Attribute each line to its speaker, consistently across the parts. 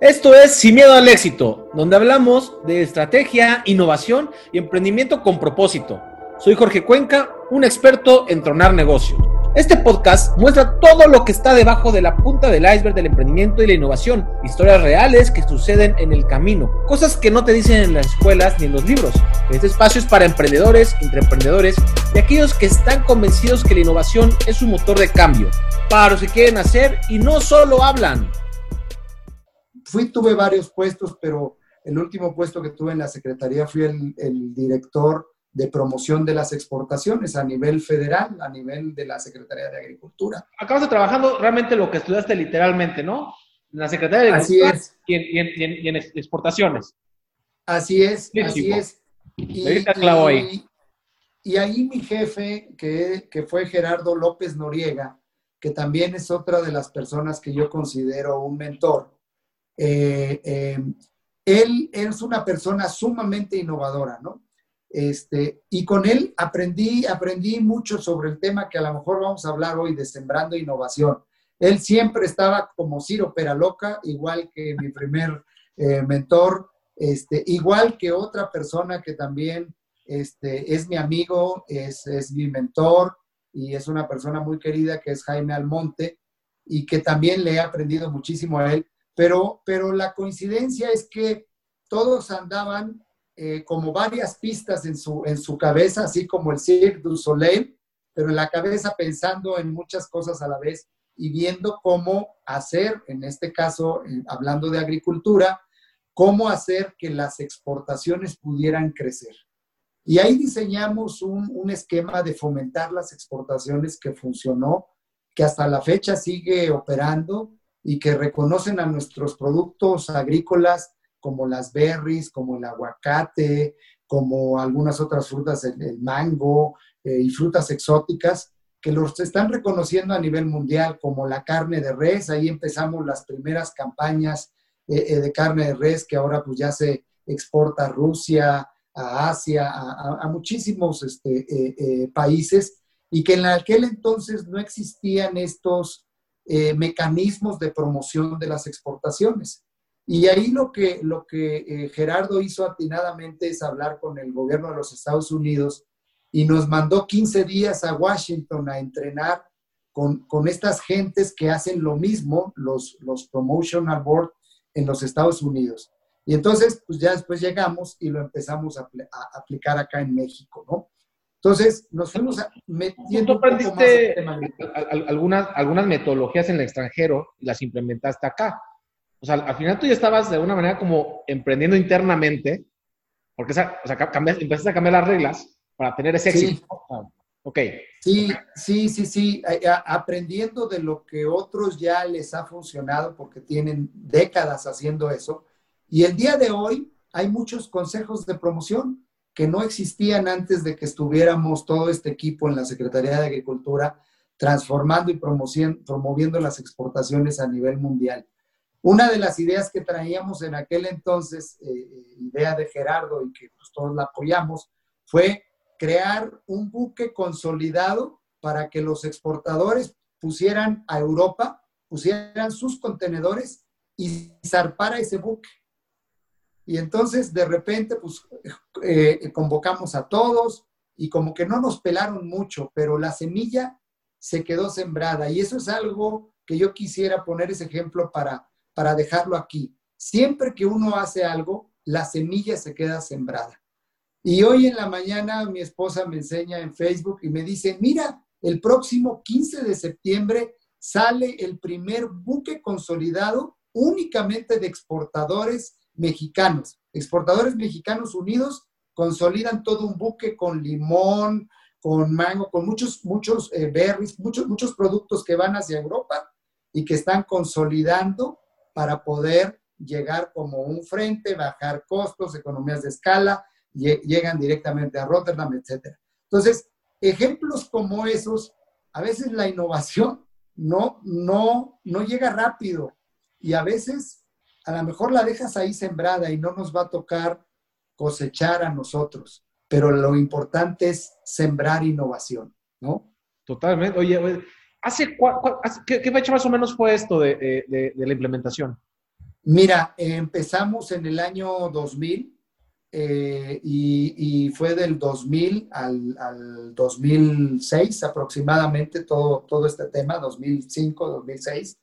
Speaker 1: Esto es Sin Miedo al Éxito, donde hablamos de estrategia, innovación y emprendimiento con propósito. Soy Jorge Cuenca, un experto en tronar negocios. Este podcast muestra todo lo que está debajo de la punta del iceberg del emprendimiento y la innovación, historias reales que suceden en el camino, cosas que no te dicen en las escuelas ni en los libros. Este espacio es para emprendedores, intraemprendedores y aquellos que están convencidos que la innovación es un motor de cambio, para los que quieren hacer y no solo hablan
Speaker 2: fui, tuve varios puestos, pero el último puesto que tuve en la Secretaría fui el, director de promoción de las exportaciones a nivel federal, a nivel de la Secretaría de Agricultura.
Speaker 1: Acabas de trabajando realmente lo que estudiaste literalmente, ¿no? En la Secretaría de Agricultura
Speaker 2: así es.
Speaker 1: Y, en, exportaciones.
Speaker 2: Así es, así es.
Speaker 1: Y, ahí.
Speaker 2: y ahí mi jefe, que, que fue Gerardo López Noriega, que también es otra de las personas que yo considero un mentor, eh, eh, él es una persona sumamente innovadora, ¿no? Este, y con él aprendí, aprendí mucho sobre el tema que a lo mejor vamos a hablar hoy de Sembrando Innovación. Él siempre estaba como Ciro Peraloca, igual que mi primer eh, mentor, este, igual que otra persona que también este, es mi amigo, es, es mi mentor y es una persona muy querida que es Jaime Almonte y que también le he aprendido muchísimo a él pero, pero la coincidencia es que todos andaban eh, como varias pistas en su, en su cabeza, así como el Cirque du Soleil, pero en la cabeza pensando en muchas cosas a la vez y viendo cómo hacer, en este caso, eh, hablando de agricultura, cómo hacer que las exportaciones pudieran crecer. Y ahí diseñamos un, un, esquema de fomentar las exportaciones que funcionó, que hasta la fecha sigue operando y que reconocen a nuestros productos agrícolas como las berries, como el aguacate, como algunas otras frutas, el, mango eh, y frutas exóticas, que los están reconociendo a nivel mundial, como la carne de res. Ahí empezamos las primeras campañas eh, eh, de carne de res que ahora pues ya se exporta a Rusia, a Asia, a, muchísimos este, países y que en aquel entonces no existían estos eh, mecanismos de promoción de las exportaciones. Y ahí lo que, lo que eh, Gerardo hizo atinadamente es hablar con el gobierno de los Estados Unidos y nos mandó 15 días a Washington a entrenar con, con estas gentes que hacen lo mismo, los, los Promotional Board en los Estados Unidos. Y entonces, pues ya después llegamos y lo empezamos a, a aplicar acá en México, ¿no? Entonces, nos fuimos metiendo.
Speaker 1: ¿Tú aprendiste algunas, algunas metodologías en el extranjero y las implementaste acá? O sea, al final tú ya estabas de alguna manera como emprendiendo internamente, porque o sea, empezaste a cambiar las reglas para tener ese éxito.
Speaker 2: Sí. ok. Sí, sí, sí, sí. Aprendiendo de lo que otros ya les ha funcionado, porque tienen décadas haciendo eso. Y el día de hoy hay muchos consejos de promoción que no existían antes de que estuviéramos todo este equipo en la Secretaría de Agricultura transformando y promoviendo las exportaciones a nivel mundial. Una de las ideas que traíamos en aquel entonces, eh, eh, idea de Gerardo y que pues, todos la apoyamos, fue crear un buque consolidado para que los exportadores pusieran a Europa, pusieran sus contenedores y zarpara ese buque. Y entonces de repente, pues, eh, convocamos a todos y como que no nos pelaron mucho, pero la semilla se quedó sembrada. Y eso es algo que yo quisiera poner ese ejemplo para, para dejarlo aquí. Siempre que uno hace algo, la semilla se queda sembrada. Y hoy en la mañana mi esposa me enseña en Facebook y me dice, mira, el próximo 15 de septiembre sale el primer buque consolidado únicamente de exportadores mexicanos, exportadores mexicanos unidos, consolidan todo un buque con limón, con mango, con muchos, muchos eh, berries, muchos, muchos productos que van hacia Europa y que están consolidando para poder llegar como un frente, bajar costos, economías de escala, llegan directamente a Rotterdam, etc. Entonces, ejemplos como esos, a veces la innovación no, no, no llega rápido y a veces a lo mejor la dejas ahí sembrada y no nos va a tocar cosechar a nosotros, pero lo importante es sembrar innovación, ¿no?
Speaker 1: Totalmente. Oye, ¿hace, ¿qué, fecha más o menos fue esto de, la implementación?
Speaker 2: Mira, empezamos en el año 2000 eh, y, fue del 2000 al, 2006 aproximadamente todo, todo este tema, 2005, 2006.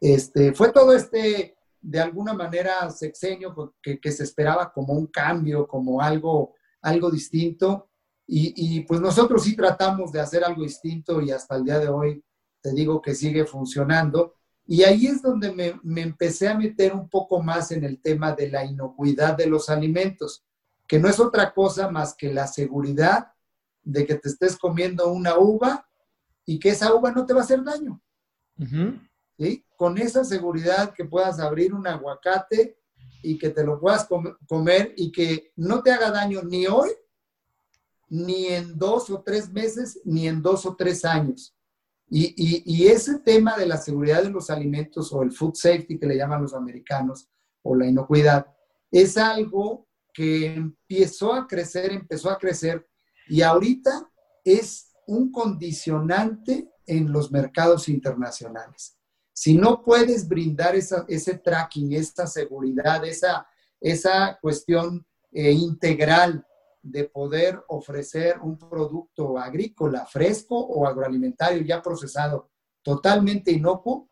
Speaker 2: Este, fue todo este, de alguna manera, sexenio que, que se esperaba como un cambio, como algo, algo distinto. Y, y, pues nosotros sí tratamos de hacer algo distinto y hasta el día de hoy te digo que sigue funcionando. Y ahí es donde me, me empecé a meter un poco más en el tema de la inocuidad de los alimentos que no es otra cosa más que la seguridad de que te estés comiendo una uva y que esa uva no te va a hacer daño. Con esa seguridad que puedas abrir un aguacate y que te lo puedas comer y que no te haga daño ni hoy, ni en dos o tres meses, ni en dos o tres años. Y, y, ese tema de la seguridad de los alimentos o el food safety que le llaman los americanos o la inocuidad es algo que empezó a crecer, empezó a crecer y ahorita es un condicionante en los mercados internacionales. Si no puedes brindar ese tracking, esa seguridad, esa, esa cuestión eh, integral de poder ofrecer un producto agrícola fresco o agroalimentario ya procesado totalmente inocuo,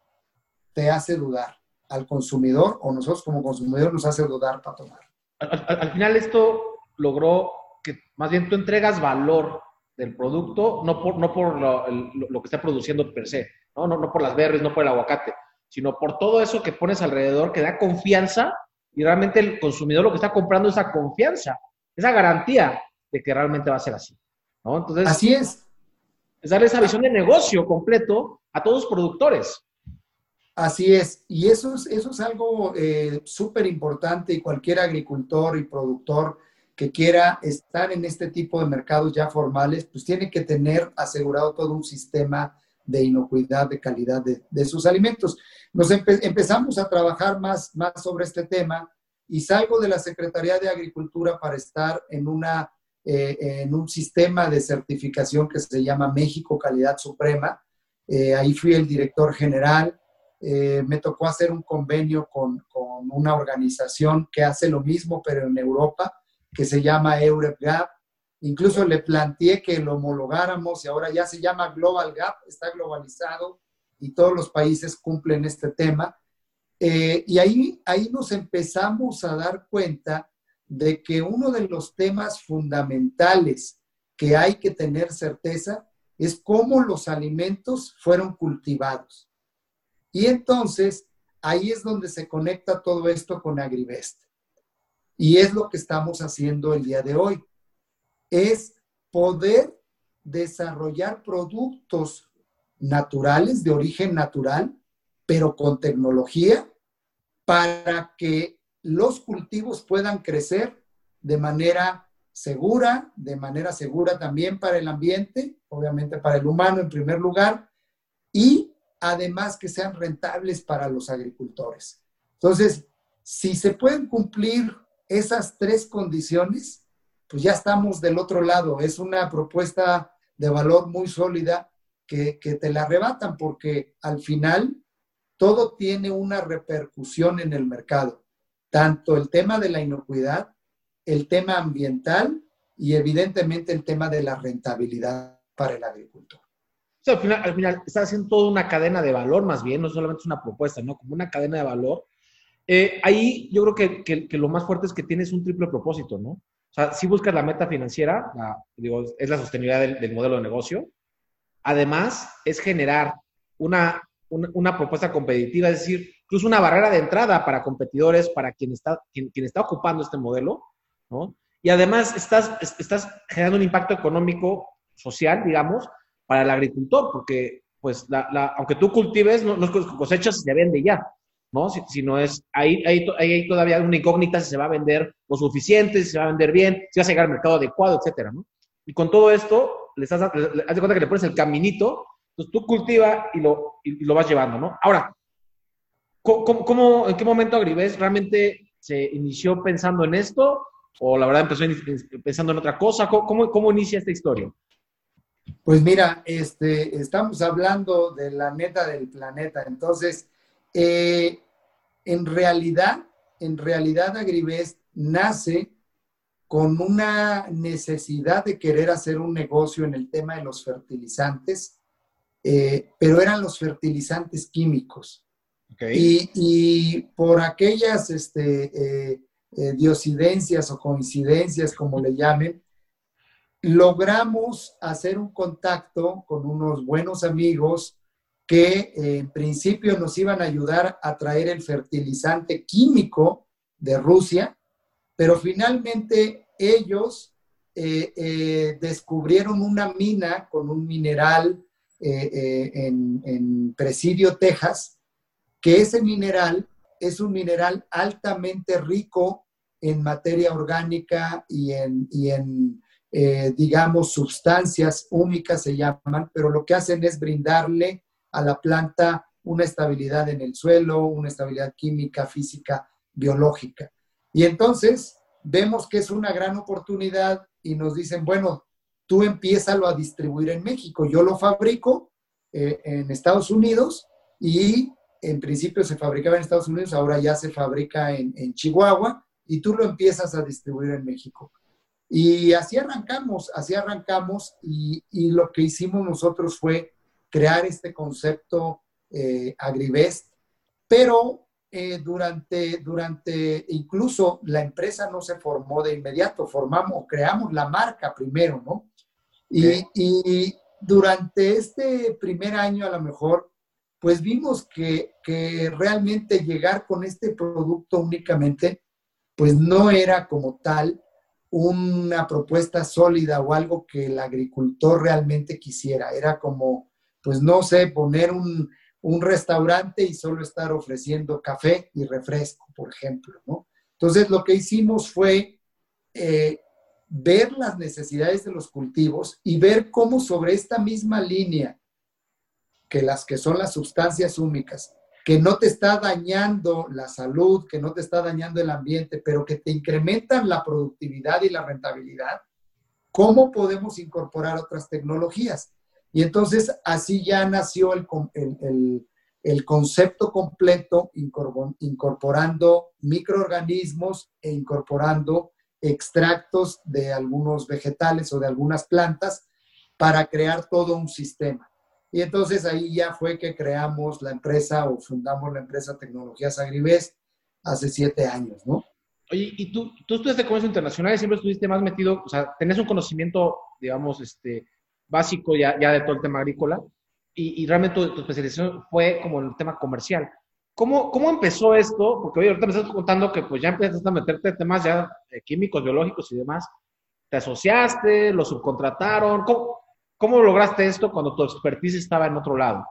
Speaker 2: te hace dudar al consumidor o nosotros como consumidor nos hace dudar para tomar
Speaker 1: al, final esto logró que más bien tú entregas valor del producto, no por, no por lo, que está produciendo per se, ¿no? No, no por las berries, no por el aguacate, sino por todo eso que pones alrededor que da confianza y realmente el consumidor lo que está comprando es esa confianza, esa garantía de que realmente va a ser así. ¿no?
Speaker 2: Entonces, así es.
Speaker 1: Es darle esa visión de negocio completo a todos los productores.
Speaker 2: Así es, y eso es, eso es algo eh, súper importante y cualquier agricultor y productor que quiera estar en este tipo de mercados ya formales, pues tiene que tener asegurado todo un sistema de inocuidad, de calidad de, sus alimentos. Nos empezamos a trabajar más, más sobre este tema y salgo de la Secretaría de Agricultura para estar en, una, eh, en un sistema de certificación que se llama México Calidad Suprema. Eh, ahí fui el director general eh, me tocó hacer un convenio con, una organización que hace lo mismo, pero en Europa, que se llama EUREP-GAP. Incluso le planteé que lo homologáramos y ahora ya se llama Global Gap, está globalizado y todos los países cumplen este tema. Eh, y ahí, ahí nos empezamos a dar cuenta de que uno de los temas fundamentales que hay que tener certeza es cómo los alimentos fueron cultivados. Y entonces ahí es donde se conecta todo esto con Agribest. Y es lo que estamos haciendo el día de hoy. Es poder desarrollar productos naturales, de origen natural, pero con tecnología, para que los cultivos puedan crecer de manera segura, de manera segura también para el ambiente, obviamente para el humano en primer lugar, y además que sean rentables para los agricultores. Entonces, si se pueden cumplir esas tres condiciones, pues ya estamos del otro lado. Es una propuesta de valor muy sólida que, te la arrebatan porque al final todo tiene una repercusión en el mercado, tanto el tema de la inocuidad, el tema ambiental y evidentemente el tema de la rentabilidad para el agricultor
Speaker 1: al final, al está haciendo toda una cadena de valor, más bien, no solamente una propuesta, ¿no? Como una cadena de valor. Eh, ahí yo creo que, que, lo más fuerte es que tienes un triple propósito, ¿no? O sea, si buscas la meta financiera, digo, es la sostenibilidad del, modelo de negocio. Además, es generar una, una, propuesta competitiva, es decir, incluso una barrera de entrada para competidores, para quien está, quien, está ocupando este modelo, ¿no? Y además estás, estás generando un impacto económico, social, digamos, para el agricultor, porque pues la, aunque tú cultives, no, no cosechas se vende ya, ¿no? Si, no es, ahí, ahí, hay todavía una incógnita si se va a vender lo suficiente, si se va a vender bien, si va a llegar al mercado adecuado, etcétera, ¿no? Y con todo esto, les haz, de cuenta que le pones el caminito, entonces tú cultiva y lo, y, lo vas llevando, ¿no? Ahora, ¿cómo, cómo, en qué momento Agribes realmente se inició pensando en esto? ¿O la verdad empezó pensando en otra cosa? ¿Cómo, cómo inicia esta historia?
Speaker 2: Pues mira, este, estamos hablando de la neta del planeta. Entonces, eh, en realidad, en realidad Agribest nace con una necesidad de querer hacer un negocio en el tema de los fertilizantes, eh, pero eran los fertilizantes químicos. Y, por aquellas este, eh, eh, diosidencias o coincidencias, como le llamen, logramos hacer un contacto con unos buenos amigos que en principio nos iban a ayudar a traer el fertilizante químico de Rusia, pero finalmente ellos eh, descubrieron una mina con un mineral en, en Presidio, Texas, que ese mineral es un mineral altamente rico en materia orgánica y en, en eh, digamos, sustancias únicas se llaman, pero lo que hacen es brindarle a la planta una estabilidad en el suelo, una estabilidad química, física, biológica. Y entonces vemos que es una gran oportunidad y nos dicen, bueno, tú empiézalo a distribuir en México. Yo lo fabrico eh, en Estados Unidos y en principio se fabricaba en Estados Unidos, ahora ya se fabrica en, Chihuahua y tú lo empiezas a distribuir en México. Y así arrancamos, así arrancamos y, lo que hicimos nosotros fue crear este concepto eh, Agribest, pero eh, durante, durante, incluso la empresa no se formó de inmediato, formamos, creamos la marca primero, ¿no? Y, y durante este primer año a lo mejor pues vimos que, realmente llegar con este producto únicamente, pues no era como tal una propuesta sólida o algo que el agricultor realmente quisiera. Era como, pues no sé, poner un, restaurante y solo estar ofreciendo café y refresco, por ejemplo, ¿no? Entonces lo que hicimos fue eh, ver las necesidades de los cultivos y ver cómo sobre esta misma línea que las que son las sustancias únicas, que no te está dañando la salud, que no te está dañando el ambiente, pero que te incrementan la productividad y la rentabilidad, ¿cómo podemos incorporar otras tecnologías? Y entonces así ya nació el, el, concepto completo, incorporando microorganismos e incorporando extractos de algunos vegetales o de algunas plantas para crear todo un sistema. Y entonces ahí ya fue que creamos la empresa o fundamos la empresa Tecnologías Agribes hace siete años, ¿no?
Speaker 1: Oye, y tú, tú estudiaste comercio internacional y siempre estuviste más metido, o sea, tenés un conocimiento, digamos, este, básico ya, ya de todo el tema agrícola y, y realmente tu, especialización fue como el tema comercial. ¿Cómo, ¿Cómo empezó esto? Porque hoy ahorita me estás contando que pues ya empezaste a meterte en temas ya químicos, biológicos y demás. ¿Te asociaste? ¿Lo subcontrataron? ¿Cómo, ¿Cómo lograste esto cuando tu expertise estaba en otro lado?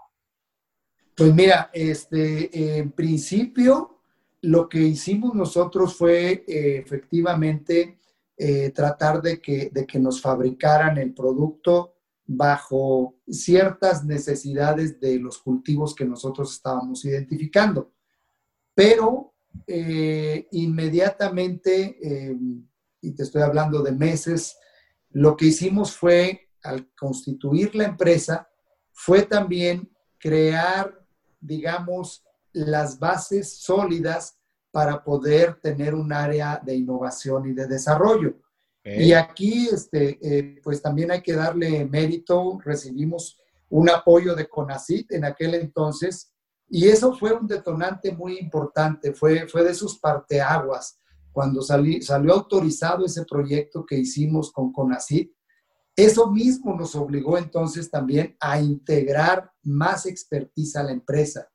Speaker 2: Pues mira, este, en principio lo que hicimos nosotros fue eh, efectivamente eh, tratar de que, de que nos fabricaran el producto bajo ciertas necesidades de los cultivos que nosotros estábamos identificando. Pero eh, inmediatamente, y te estoy hablando de meses, lo que hicimos fue al constituir la empresa fue también crear, digamos, las bases sólidas para poder tener un área de innovación y de desarrollo. Y aquí, este, eh, pues también hay que darle mérito. Recibimos un apoyo de CONACIT en aquel entonces y eso fue un detonante muy importante, fue, fue de sus parteaguas. Cuando salió autorizado ese proyecto que hicimos con CONACIT, eso mismo nos obligó entonces también a integrar más expertise a la empresa,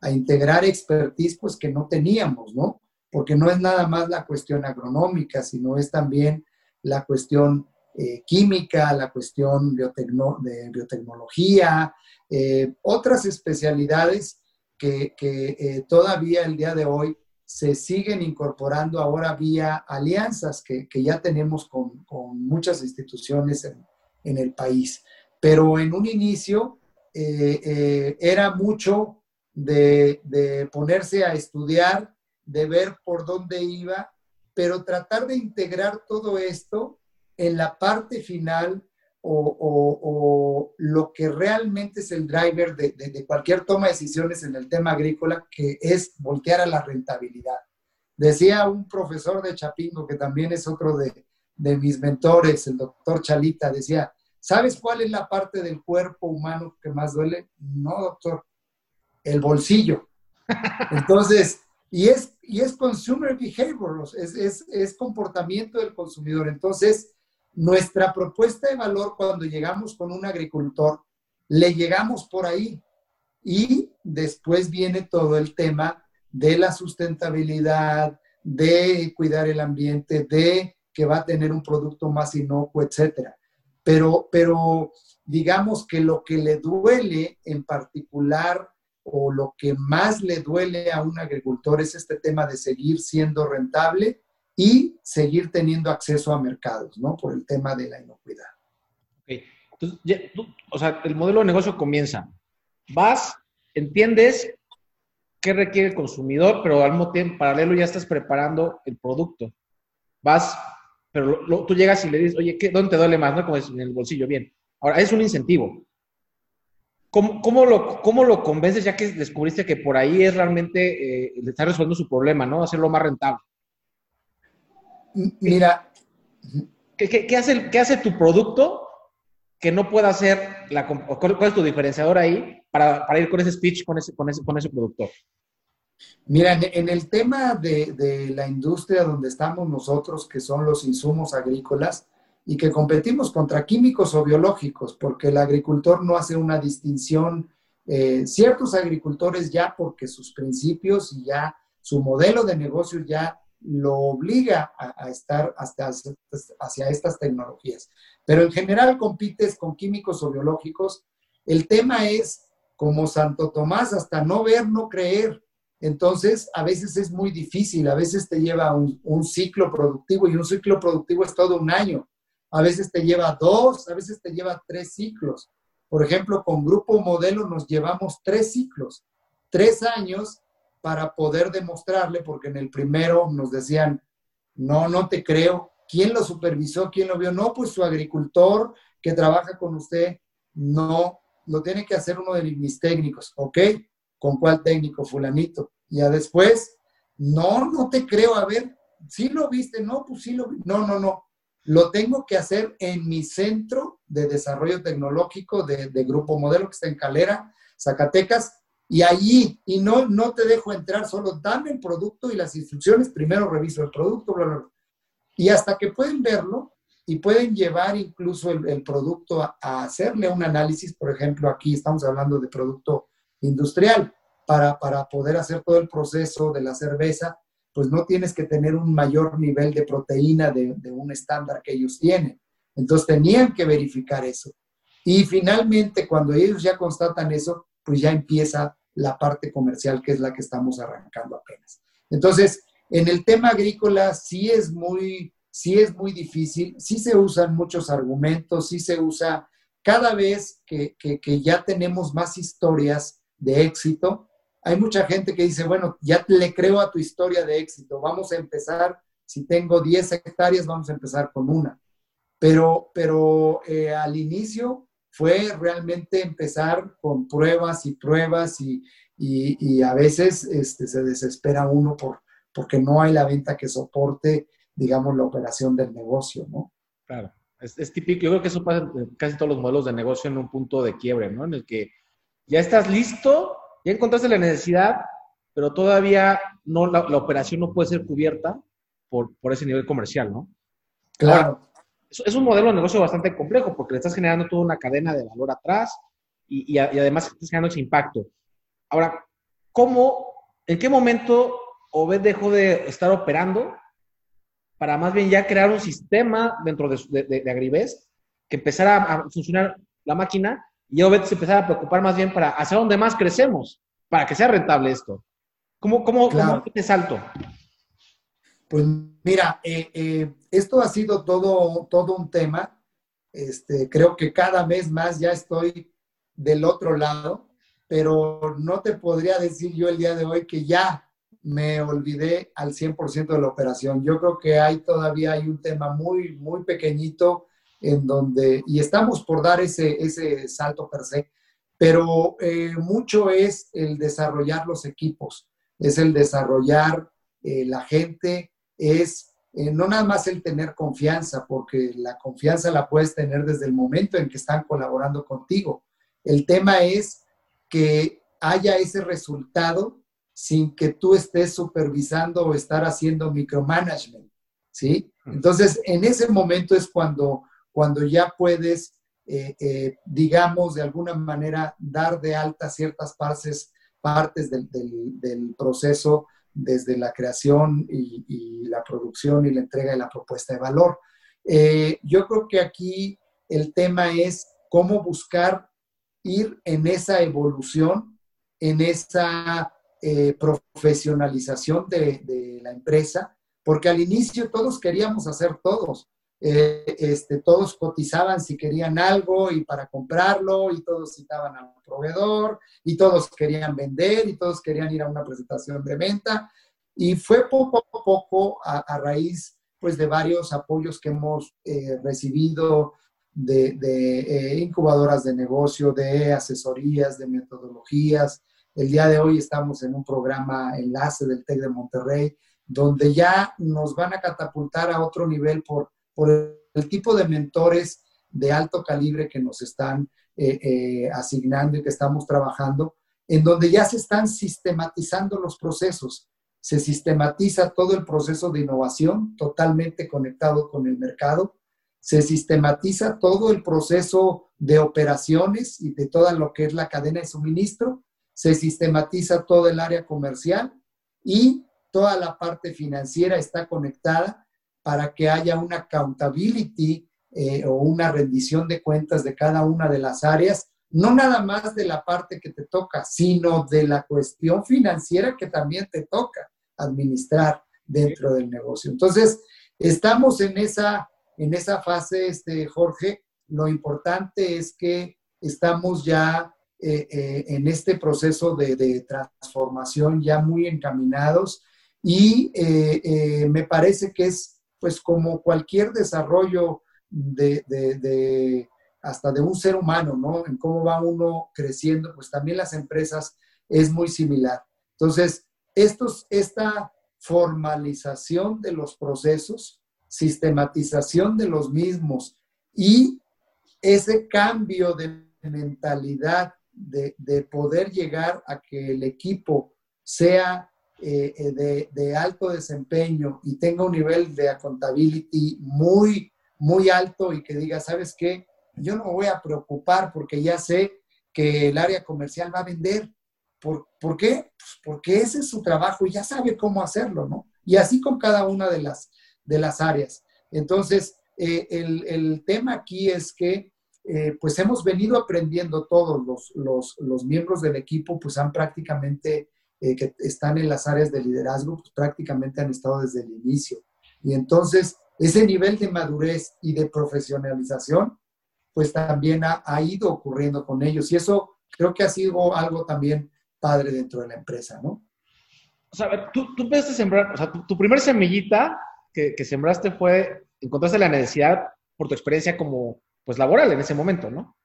Speaker 2: a integrar expertise pues que no teníamos, ¿no? Porque no es nada más la cuestión agronómica, sino es también la cuestión eh, química, la cuestión de biotecnología, eh, otras especialidades que, eh, todavía el día de hoy se siguen incorporando ahora vía alianzas que, ya tenemos con, con muchas instituciones en, en el país. Pero en un inicio era mucho de, ponerse a estudiar, de ver por dónde iba, pero tratar de integrar todo esto en la parte final o, lo que realmente es el driver de, cualquier toma de decisiones en el tema agrícola, que es voltear a la rentabilidad. Decía un profesor de Chapingo, que también es otro de, de mis mentores, el doctor Chalita, decía, ¿sabes cuál es la parte del cuerpo humano que más duele? No, doctor, el bolsillo. Entonces, y es, y es consumer behavior, es, es, es comportamiento del consumidor. Entonces, nuestra propuesta de valor cuando llegamos con un agricultor, le llegamos por ahí. Y después viene todo el tema de la sustentabilidad, de cuidar el ambiente, de que va a tener un producto más inocuo, etcétera. Pero, pero digamos que lo que le duele en particular o lo que más le duele a un agricultor es este tema de seguir siendo rentable y seguir teniendo acceso a mercados, ¿no? Por el tema de la inocuidad.
Speaker 1: Ok. Entonces, o sea, el modelo de negocio comienza. Vas, entiendes qué requiere el consumidor, pero al mismo tiempo, paralelo, ya estás preparando el producto. Vas, pero tú llegas y le dices, oye, ¿qué, ¿dónde te duele más? ¿No? Como es en el bolsillo, bien. Ahora, es un incentivo. ¿Cómo, cómo, lo, ¿Cómo, lo, convences ya que descubriste que por ahí es realmente, eh, le está resolviendo su problema, ¿no? Hacerlo más rentable.
Speaker 2: Mira.
Speaker 1: ¿Qué, hace, ¿Qué hace tu producto que no pueda hacer, la, cuál es tu diferenciador ahí para, para, ir con ese speech, con ese, con ese, con ese productor?
Speaker 2: Mira, en, el tema de, de, la industria donde estamos nosotros, que son los insumos agrícolas, y que competimos contra químicos o biológicos, porque el agricultor no hace una distinción. Eh, ciertos agricultores ya porque sus principios y ya su modelo de negocio ya lo obliga a, estar hasta hacia estas tecnologías. Pero en general compites con químicos o biológicos. El tema es como Santo Tomás, hasta no ver, no creer. Entonces, a veces es muy difícil, a veces te lleva un, un ciclo productivo y un ciclo productivo es todo un año. A veces te lleva dos, a veces te lleva tres ciclos. Por ejemplo, con Grupo Modelo nos llevamos tres ciclos, tres años para poder demostrarle, porque en el primero nos decían, no, no te creo. ¿Quién lo supervisó? ¿Quién lo vio? No, pues su agricultor que trabaja con usted. No, lo tiene que hacer uno de mis técnicos. ¿Ok? ¿Con cuál técnico? Fulanito. Ya después, no, no te creo. A ver, ¿sí lo viste? No, pues sí lo vi. No, no, no. Lo tengo que hacer en mi centro de desarrollo tecnológico de, Grupo Modelo que está en Calera, Zacatecas, y allí, y no, no te dejo entrar, solo dame el producto y las instrucciones, primero reviso el producto, bla, bla, bla. Y hasta que pueden verlo y pueden llevar incluso el, producto a, hacerle un análisis, por ejemplo, aquí estamos hablando de producto industrial, para, para poder hacer todo el proceso de la cerveza, pues no tienes que tener un mayor nivel de proteína de, un estándar que ellos tienen. Entonces tenían que verificar eso. Y finalmente, cuando ellos ya constatan eso, pues ya empieza la parte comercial, que es la que estamos arrancando apenas. Entonces, en el tema agrícola sí es muy, sí es muy difícil, sí se usan muchos argumentos, sí se usa cada vez que, que, ya tenemos más historias de éxito, hay mucha gente que dice, bueno, ya le creo a tu historia de éxito, vamos a empezar, si tengo 10 hectáreas, vamos a empezar con una. Pero, pero eh, al inicio fue realmente empezar con pruebas y pruebas y, y, a veces este, se desespera uno por, porque no hay la venta que soporte, digamos, la operación del negocio, ¿no?
Speaker 1: Claro, es, típico, yo creo que eso pasa en casi todos los modelos de negocio en un punto de quiebre, ¿no? En el que ya estás listo, ya encontraste la necesidad, pero todavía no, la, operación no puede ser cubierta por, por ese nivel comercial, ¿no?
Speaker 2: Claro
Speaker 1: es un modelo de negocio bastante complejo porque le estás generando toda una cadena de valor atrás y, además estás generando ese impacto. Ahora, ¿cómo, en qué momento Obed dejó de estar operando para más bien ya crear un sistema dentro de, de, que empezara a funcionar la máquina y Obed se empezara a preocupar más bien para hacia dónde más crecemos, para que sea rentable esto? ¿Cómo, cómo, cómo este salto?
Speaker 2: Pues mira, eh, eh, esto ha sido todo, todo un tema. Este, creo que cada vez más ya estoy del otro lado, pero no te podría decir yo el día de hoy que ya me olvidé al 100% de la operación. Yo creo que hay todavía hay un tema muy, muy pequeñito en donde, y estamos por dar ese, ese salto per se, pero eh, mucho es el desarrollar los equipos, es el desarrollar eh, la gente, es eh, no nada más el tener confianza, porque la confianza la puedes tener desde el momento en que están colaborando contigo. El tema es que haya ese resultado sin que tú estés supervisando o estar haciendo micromanagement, ¿sí? Entonces, en ese momento es cuando, cuando ya puedes eh, eh, digamos, de alguna manera dar de alta ciertas partes, partes del, proceso desde la creación y, la producción y la entrega de la propuesta de valor. Eh, yo creo que aquí el tema es cómo buscar ir en esa evolución, en esa profesionalización de, de la empresa, porque al inicio todos queríamos hacer todos. Eh, este, todos cotizaban si querían algo y para comprarlo, y todos citaban a un proveedor, y todos querían vender, y todos querían ir a una presentación de venta. Y fue poco a poco, a, raíz pues, de varios apoyos que hemos eh, recibido de, eh, incubadoras de negocio, de asesorías, de metodologías. El día de hoy estamos en un programa enlace del TEC de Monterrey, donde ya nos van a catapultar a otro nivel por por el tipo de mentores de alto calibre que nos están eh, eh, asignando y que estamos trabajando, en donde ya se están sistematizando los procesos. Se sistematiza todo el proceso de innovación totalmente conectado con el mercado. Se sistematiza todo el proceso de operaciones y de toda lo que es la cadena de suministro. Se sistematiza todo el área comercial y toda la parte financiera está conectada para que haya una accountability eh, o una rendición de cuentas de cada una de las áreas, no nada más de la parte que te toca, sino de la cuestión financiera que también te toca administrar dentro del negocio. Entonces, estamos en esa, en esa fase, este, Jorge. Lo importante es que estamos ya eh, eh, en este proceso de, de, transformación ya muy encaminados y me parece que es pues como cualquier desarrollo de, hasta de un ser humano, ¿no? En cómo va uno creciendo, pues también las empresas es muy similar. Entonces, estos, esta formalización de los procesos, sistematización de los mismos y ese cambio de mentalidad de, de poder llegar a que el equipo sea eh, eh, de, alto desempeño y tenga un nivel de accountability muy, muy alto y que diga, ¿sabes qué? Yo no me voy a preocupar porque ya sé que el área comercial va a vender. ¿Por, ¿por qué? Pues porque ese es su trabajo y ya sabe cómo hacerlo, ¿no? Y así con cada una de las, de las áreas. Entonces, eh, el, el, tema aquí es que pues hemos venido aprendiendo todos los, los, los, miembros del equipo, pues han prácticamente eh, que están en las áreas de liderazgo, pues prácticamente han estado desde el inicio. Y entonces, ese nivel de madurez y de profesionalización, pues también ha, ha ido ocurriendo con ellos. Y eso creo que ha sido algo también padre dentro de la empresa, ¿no?
Speaker 1: O sea, tú, tú empezaste a sembrar, o sea, tu, primer semillita que, que, sembraste fue, encontraste la necesidad por tu experiencia como, pues, laboral en ese momento, ¿no?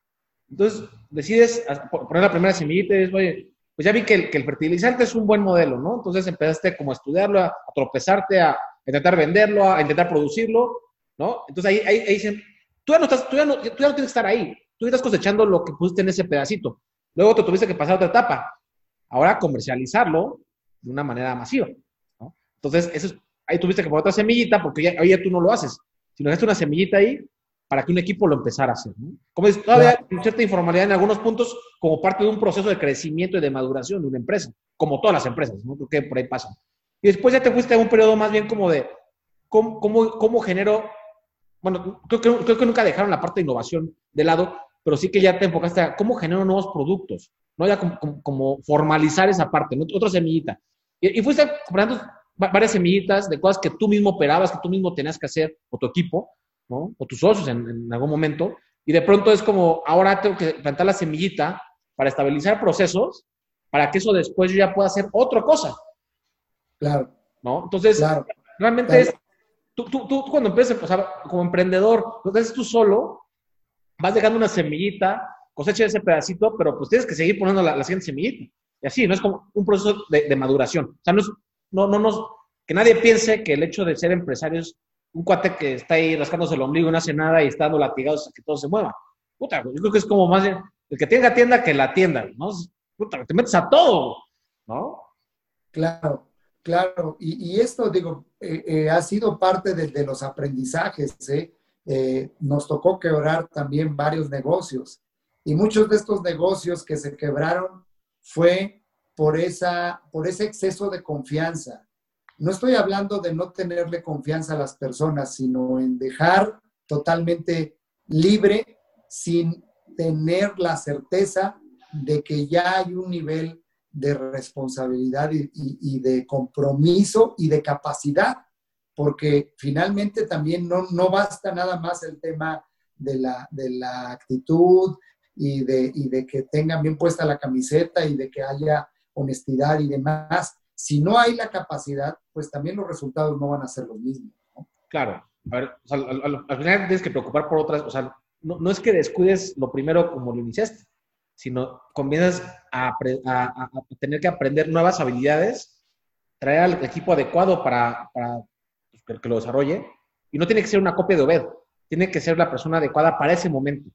Speaker 1: Entonces, decides poner la primera semillita y dices, oye, pues ya vi que el, fertilizante es un buen modelo, ¿no? Entonces empezaste como a estudiarlo, a, tropezarte, a, intentar venderlo, a intentar producirlo, ¿no? Entonces ahí, ahí, dicen, tú ya, no estás, tú, ya no, tú ya no tienes que estar ahí, tú ya estás cosechando lo que pusiste en ese pedacito. Luego te tuviste que pasar a otra etapa. Ahora comercializarlo de una manera masiva. Entonces, eso es, ahí tuviste que poner otra semillita porque ya, ya tú no lo haces. Si no dejaste una semillita ahí, para que un equipo lo empezara a hacer. Como dices, todavía hay cierta informalidad en algunos puntos como parte de un proceso de crecimiento y de maduración de una empresa, como todas las empresas, ¿no? Creo que por ahí pasa. Y después ya te fuiste a un periodo más bien como de cómo, cómo, cómo genero, bueno, creo que, creo que nunca dejaron la parte de innovación de lado, pero sí que ya te enfocaste a cómo genero nuevos productos, ¿no? Ya como, como, formalizar esa parte, ¿no? Otra semillita. Y, y fuiste comprando varias semillitas de cosas que tú mismo operabas, que tú mismo tenías que hacer, o tu equipo, o tus socios en, algún momento, y de pronto es como, ahora tengo que plantar la semillita para estabilizar procesos, para que eso después yo ya pueda hacer otra cosa.
Speaker 2: Claro.
Speaker 1: ¿No? Entonces, realmente es tú, tú, tú cuando empiezas, o sea, como emprendedor, lo haces tú solo, vas dejando una semillita, cosecha ese pedacito, pero pues tienes que seguir poniendo la, siguiente semillita. Y así, no es como un proceso de, maduración. O sea, no es, no, no nos, que nadie piense que el hecho de ser empresario es un cuate que está ahí rascándose el ombligo no hace nada y está dando latigados hasta que todo se mueva. Puta, yo creo que es como más el que tenga tienda que la tienda, ¿no? Puta, te metes a todo, ¿no?
Speaker 2: Claro, claro. Y, esto, digo, eh, eh, ha sido parte de, los aprendizajes, ¿eh? ¿eh? Nos tocó quebrar también varios negocios. Y muchos de estos negocios que se quebraron fue por, esa, por ese exceso de confianza. No estoy hablando de no tenerle confianza a las personas, sino en dejar totalmente libre sin tener la certeza de que ya hay un nivel de responsabilidad y, de compromiso y de capacidad, porque finalmente también no, no basta nada más el tema de la, de la actitud y de, y de que tengan bien puesta la camiseta y de que haya honestidad y demás. Si no hay la capacidad, pues también los resultados no van a ser los mismos.
Speaker 1: Claro. A ver, al, final tienes que preocupar por otras, o sea, no, no, es que descuides lo primero como lo iniciaste, sino comienzas a, a, tener que aprender nuevas habilidades, traer al equipo adecuado para, para pues, que, lo desarrolle, y no tiene que ser una copia de Obed, tiene que ser la persona adecuada para ese momento.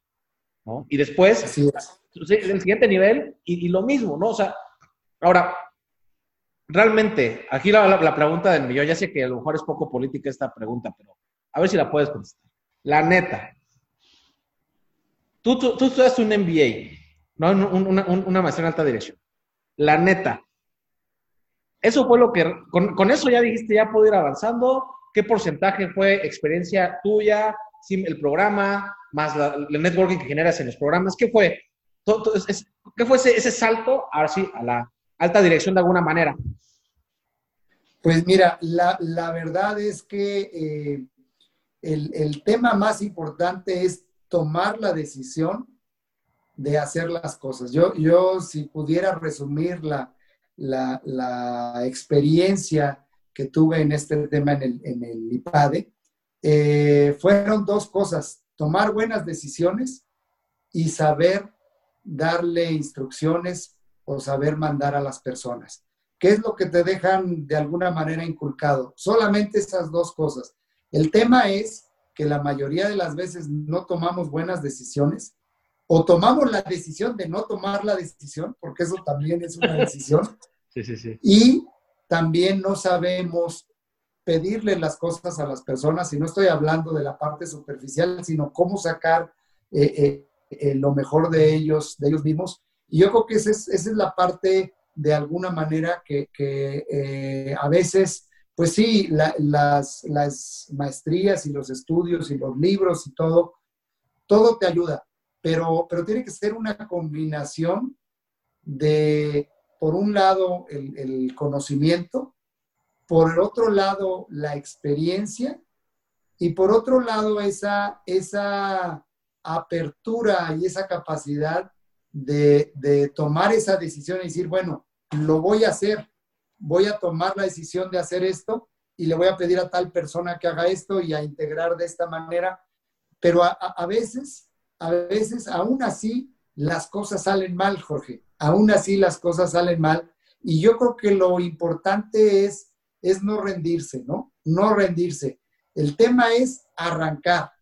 Speaker 1: ¿no? Y después, el siguiente nivel, y, y, lo mismo, ¿no? O sea, ahora, realmente, aquí la, la, pregunta del millón, ya sé que a lo mejor es poco política esta pregunta, pero a ver si la puedes contestar. La neta, tú, tú, tú un MBA, ¿no? Una, una, maestría en alta dirección. La neta, eso fue lo que, con, eso ya dijiste, ya puedo ir avanzando. ¿Qué porcentaje fue experiencia tuya, el programa, más el networking que generas en los programas? ¿Qué fue? ¿Qué fue ese, ese salto, ahora sí, a la alta dirección de alguna manera?
Speaker 2: Pues mira, la, la verdad es que eh, el, el, tema más importante es tomar la decisión de hacer las cosas. Yo, yo si pudiera resumir la, la, la experiencia que tuve en este tema en el, en el IPADE, eh, fueron dos cosas, tomar buenas decisiones y saber darle instrucciones o saber mandar a las personas. ¿Qué es lo que te dejan de alguna manera inculcado? Solamente esas dos cosas. El tema es que la mayoría de las veces no tomamos buenas decisiones o tomamos la decisión de no tomar la decisión, porque eso también es una decisión.
Speaker 1: Sí, sí, sí.
Speaker 2: Y también no sabemos pedirle las cosas a las personas, y no estoy hablando de la parte superficial, sino cómo sacar eh, eh, eh, lo mejor de ellos, de ellos mismos. Y yo creo que esa es, esa es la parte de alguna manera que, que a veces pues sí, las, las maestrías y los estudios y los libros y todo, todo te ayuda, pero, pero tiene que ser una combinación de, por un lado, el, conocimiento, por el otro lado, la experiencia y por otro lado, esa, esa apertura y esa capacidad de, de tomar esa decisión y decir, bueno, lo voy a hacer, voy a tomar la decisión de hacer esto y le voy a pedir a tal persona que haga esto y a integrar de esta manera. Pero a, veces, a veces, aún así, las cosas salen mal, Jorge. Aún así, las cosas salen mal. Y yo creo que lo importante es, es no rendirse, ¿no? No rendirse. El tema es arrancar.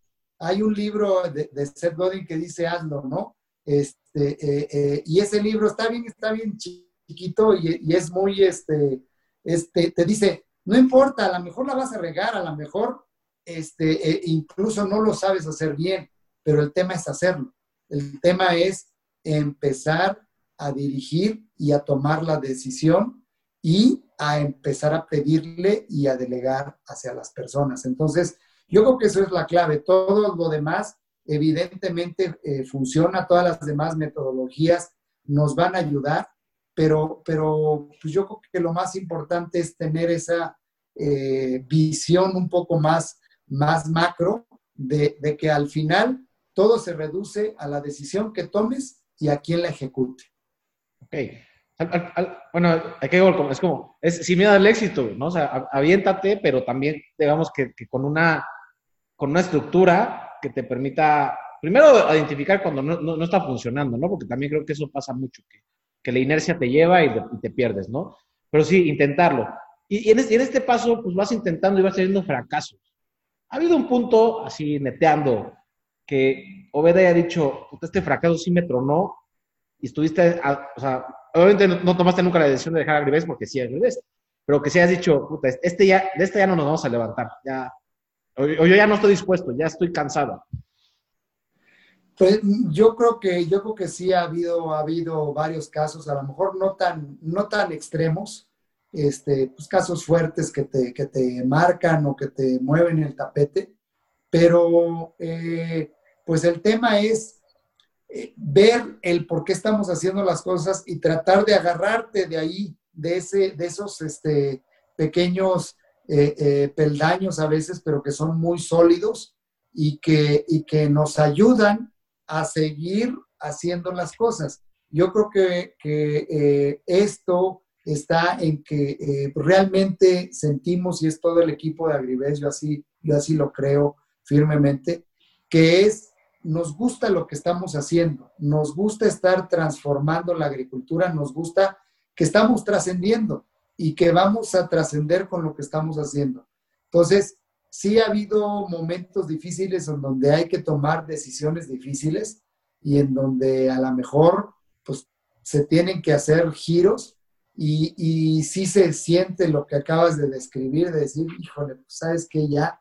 Speaker 2: Hay un libro de, Seth Godin que dice hazlo, ¿no? Este, eh, eh, y ese libro está bien, está bien chiquito y, es muy, este, este, te dice, no importa, a lo mejor la vas a regar, a lo mejor este, e incluso no lo sabes hacer bien, pero el tema es hacerlo. El tema es empezar a dirigir y a tomar la decisión y a empezar a pedirle y a delegar hacia las personas. Entonces, yo creo que eso es la clave. Todo lo demás, evidentemente, eh, funciona, todas las demás metodologías nos van a ayudar, pero, pero pues yo creo que lo más importante es tener esa eh, visión un poco más, más macro de, de, que al final todo se reduce a la decisión que tomes y a quién la ejecute.
Speaker 1: Ok. bueno, hay que es como, es sin miedo al éxito, ¿no? O sea, aviéntate, pero también, digamos que, con, una, con una estructura que te permita, primero, identificar cuando no, no, está funcionando, ¿no? Porque también creo que eso pasa mucho, que, que la inercia te lleva y, te pierdes, ¿no? Pero sí, intentarlo. Y, en, este, paso, pues vas intentando y vas teniendo fracasos. Ha habido un punto, así neteando, que Obed haya dicho, este fracaso sí me tronó, y estuviste, o sea, obviamente no, tomaste nunca la decisión de dejar a Gribes porque sí es Gribes, pero que si has dicho, puta, este ya, de este ya no nos vamos a levantar, ya, o, yo ya no estoy dispuesto, ya estoy cansado.
Speaker 2: Pues yo creo que, yo creo que sí ha habido, ha habido varios casos, a lo mejor no tan, no tan extremos, este, pues casos fuertes que te, que te marcan o que te mueven el tapete, pero eh, pues el tema es eh, ver el por qué estamos haciendo las cosas y tratar de agarrarte de ahí, de, ese, de esos este, pequeños eh, eh, peldaños a veces, pero que son muy sólidos y que, y que nos ayudan a seguir haciendo las cosas. Yo creo que, que esto está en que realmente sentimos, y es todo el equipo de Agribes, yo así, yo así lo creo firmemente, que es nos gusta lo que estamos haciendo, nos gusta estar transformando la agricultura, nos gusta que estamos trascendiendo y que vamos a trascender con lo que estamos haciendo. Entonces, sí ha habido momentos difíciles en donde hay que tomar decisiones difíciles y en donde a lo mejor pues, se tienen que hacer giros y, y sí se siente lo que acabas de describir, de decir, híjole, pues sabes que ya,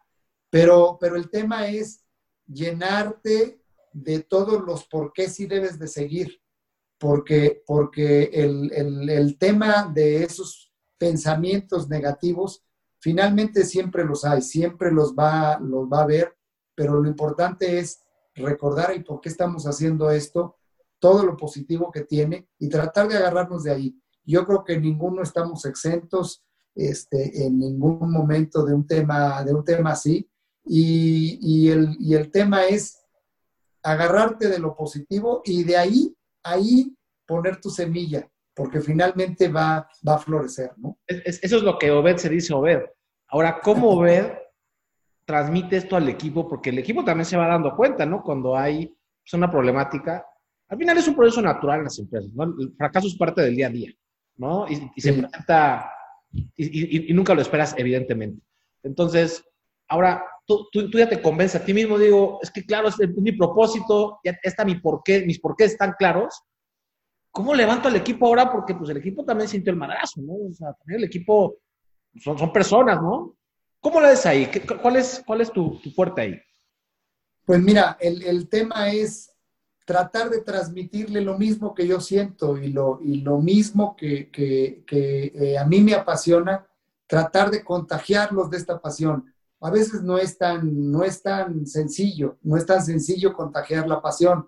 Speaker 2: pero, pero el tema es llenarte de todos los por qué sí debes de seguir, porque, porque el, tema de esos pensamientos negativos, finalmente siempre los hay, siempre los va, los va a ver, pero lo importante es recordar el por qué estamos haciendo esto, todo lo positivo que tiene y tratar de agarrarnos de ahí. Yo creo que ninguno estamos exentos este, en ningún momento de un tema, de un tema así. Y, el, y el tema es agarrarte de lo positivo y de ahí, ahí poner tu semilla, porque finalmente va, va a florecer, ¿no?
Speaker 1: eso es lo que Obed se dice Obed. Ahora, ¿cómo Obed transmite esto al equipo? Porque el equipo también se va dando cuenta, ¿no? Cuando hay pues, una problemática. Al final es un proceso natural en las empresas, ¿no? El fracaso es parte del día a día, ¿no? Y, se presenta, y, y nunca lo esperas, evidentemente. Entonces, ahora, tú, ya te convences a ti mismo, digo, es que claro, es, mi propósito, ya está mi porqué, mis porqués están claros. ¿Cómo levanto al equipo ahora? Porque pues el equipo también sintió el madrazo, ¿no? O sea, también el equipo son, son personas, ¿no? ¿Cómo lo ves ahí? ¿Cuál es, es tu, fuerte ahí?
Speaker 2: Pues mira, el, tema es tratar de transmitirle lo mismo que yo siento y lo, y lo mismo que, eh, a mí me apasiona, tratar de contagiarlos de esta pasión a veces no es tan, no es tan sencillo, no es tan sencillo contagiar la pasión,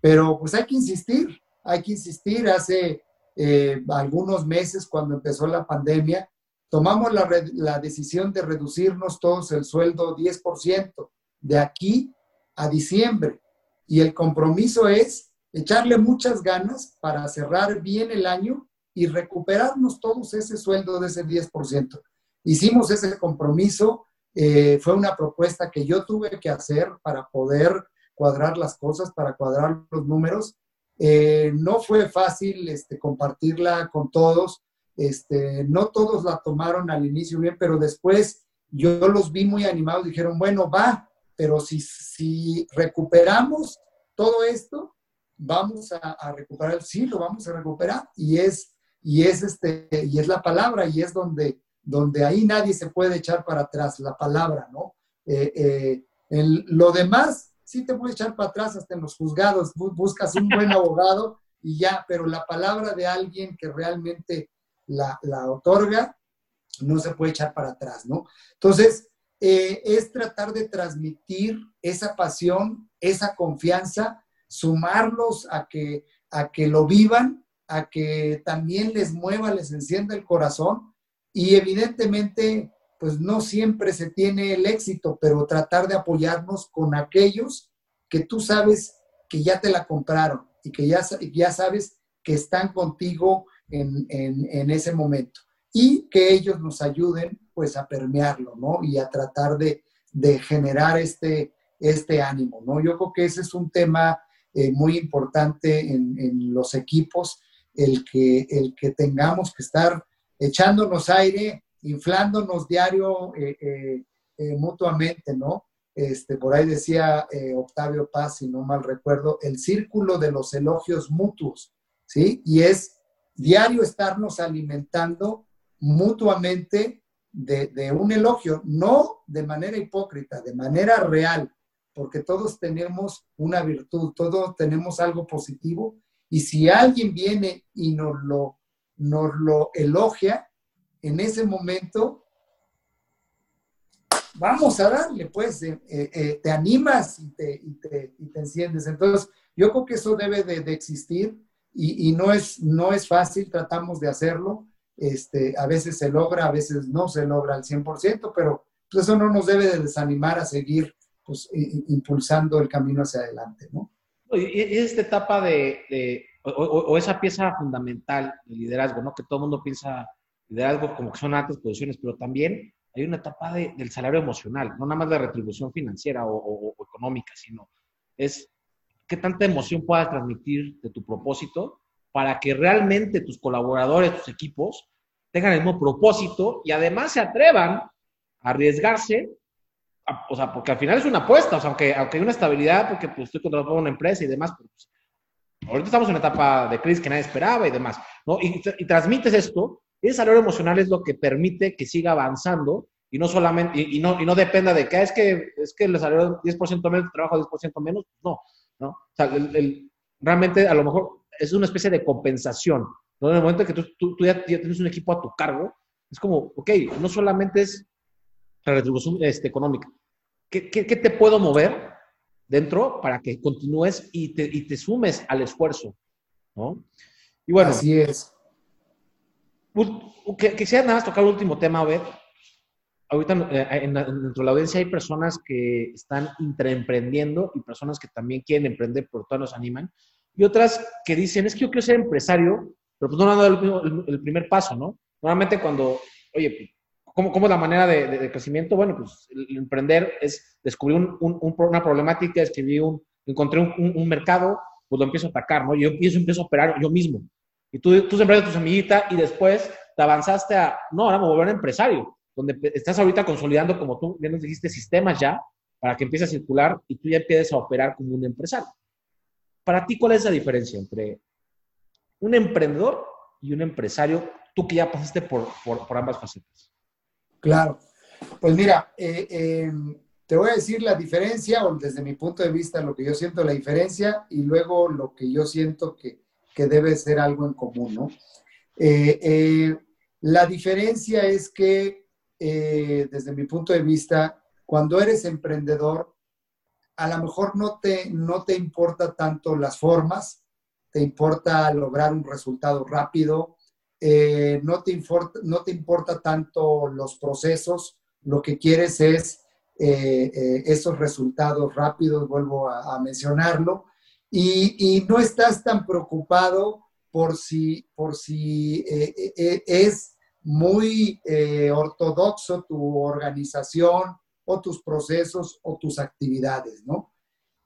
Speaker 2: pero pues hay que insistir, hay que insistir. Hace eh, algunos meses, cuando empezó la pandemia, tomamos la, la, decisión de reducirnos todos el sueldo 10% de aquí a diciembre. Y el compromiso es echarle muchas ganas para cerrar bien el año y recuperarnos todos ese sueldo de ese 10%. Hicimos ese compromiso eh, fue una propuesta que yo tuve que hacer para poder cuadrar las cosas, para cuadrar los números. Eh, no fue fácil este, compartirla con todos. Este, no todos la tomaron al inicio bien, pero después yo los vi muy animados. Dijeron, bueno, va, pero si, si recuperamos todo esto, vamos a, a, recuperar. Sí, lo vamos a recuperar. Y es, y es, este, y es la palabra, y es donde donde ahí nadie se puede echar para atrás, la palabra, ¿no? Eh, eh, lo demás, sí te puedes echar para atrás hasta en los juzgados, buscas un buen abogado y ya, pero la palabra de alguien que realmente la, otorga, no se puede echar para atrás, ¿no? Entonces, eh, es tratar de transmitir esa pasión, esa confianza, sumarlos a que, a que lo vivan, a que también les mueva, les encienda el corazón y evidentemente, pues no siempre se tiene el éxito, pero tratar de apoyarnos con aquellos que tú sabes que ya te la compraron y que ya, ya sabes que están contigo en, en, ese momento y que ellos nos ayuden pues a permearlo, ¿no? Y a tratar de, de generar este, este ánimo, ¿no? Yo creo que ese es un tema eh, muy importante en, en, los equipos, el que, el que tengamos que estar echándonos aire, inflándonos diario eh, eh, mutuamente, ¿no? Este, por ahí decía Octavio Paz, si no mal recuerdo, el círculo de los elogios mutuos, ¿sí? Y es diario estarnos alimentando mutuamente de, de, un elogio, no de manera hipócrita, de manera real, porque todos tenemos una virtud, todos tenemos algo positivo, y si alguien viene y nos lo, nos lo elogia, en ese momento vamos a darle, pues, eh, eh, te animas y te, y, te, enciendes. Entonces, yo creo que eso debe de, existir y, y, no, es, no es fácil, tratamos de hacerlo. Este, a veces se logra, a veces no se logra al 100%, pero pues, eso no nos debe de desanimar a seguir pues, impulsando el camino hacia adelante, ¿no?
Speaker 1: Y esta etapa de, o, esa pieza fundamental de liderazgo, ¿no? Que todo el mundo piensa liderazgo como que son altas posiciones, pero también hay una etapa del salario emocional, no nada más de retribución financiera o, económica, sino es qué tanta emoción puedas transmitir de tu propósito para que realmente tus colaboradores, tus equipos, tengan el mismo propósito y además se atrevan a arriesgarse o sea, porque al final es una apuesta, o sea, aunque, aunque hay una estabilidad, porque pues, estoy contratado por una empresa y demás, pues, ahorita estamos en una etapa de crisis que nadie esperaba y demás, ¿no? Y, y transmites esto, ese salario emocional es lo que permite que siga avanzando y no solamente, y, no, y no dependa de que ah, es que, es que el salario 10% menos, trabajo 10% menos, no, ¿no? O sea, el, realmente a lo mejor es una especie de compensación, ¿no? En el momento que tú, tú, tú ya, ya tienes un equipo a tu cargo, es como, ok, no solamente es la retribución este, económica. ¿Qué, ¿Qué, qué, te puedo mover dentro para que continúes y te, y te sumes al esfuerzo? ¿no?
Speaker 2: Y bueno. Así es.
Speaker 1: Quisiera nada más tocar el último tema, ver. Ahorita eh, dentro de la audiencia hay personas que están intraemprendiendo y personas que también quieren emprender, por todos nos animan. Y otras que dicen, es que yo quiero ser empresario, pero pues no han dado el, el, primer paso, ¿no? Normalmente cuando, oye, pues, ¿Cómo, ¿Cómo, es la manera de, de, crecimiento? Bueno, pues el, emprender es descubrir un, un, una problemática, escribir un, encontré un, mercado, pues lo empiezo a atacar, ¿no? Yo empiezo, empiezo a operar yo mismo. Y tú, tú sembraste tu semillita y después te avanzaste a, no, ahora me voy a volver empresario, donde estás ahorita consolidando, como tú bien nos dijiste, sistemas ya para que empiece a circular y tú ya empieces a operar como un empresario. Para ti, ¿cuál es la diferencia entre un emprendedor y un empresario, tú que ya pasaste por, por, por ambas facetas?
Speaker 2: Claro. Pues mira, eh, em, te voy a decir la diferencia, o desde mi punto de vista, lo que yo siento la diferencia, y luego lo que yo siento que, debe ser algo en común. Eh, eh, la diferencia es que, desde mi punto de vista, cuando eres emprendedor, a lo mejor no te, no te importa tanto las formas, te importa lograr un resultado rápido, eh, no, te importa, no te importa tanto los procesos, lo que quieres es eh, eh, esos resultados rápidos, vuelvo a, mencionarlo, y, no estás tan preocupado por si, por si es muy ortodoxo tu organización o tus procesos o tus actividades, ¿no?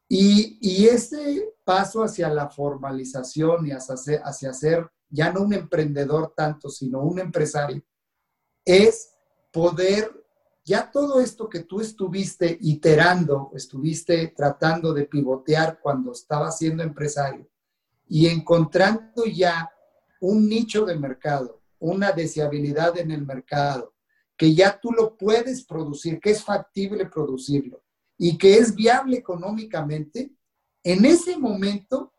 Speaker 2: Y, y ese paso hacia la formalización y hacia, hacia ser ya no un emprendedor tanto, sino un empresario, es poder, ya todo esto que tú estuviste iterando, estuviste tratando de pivotear cuando estabas siendo empresario y encontrando ya un nicho de mercado, una deseabilidad en el mercado, que ya tú lo puedes producir, que es factible producirlo y que es viable económicamente, en ese momento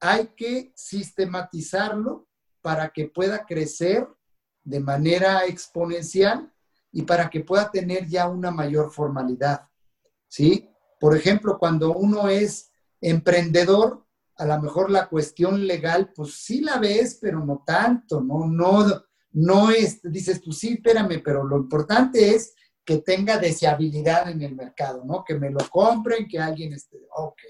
Speaker 2: hay que sistematizarlo para que pueda crecer de manera exponencial y para que pueda tener ya una mayor formalidad. ¿Sí? Por ejemplo, cuando uno es emprendedor, a lo mejor la cuestión legal, pues sí la ves, pero no tanto, no, no, no es, dices tú, sí, espérame, pero lo importante es que tenga deseabilidad en el mercado, ¿no? Que me lo compren, que alguien esté, ok.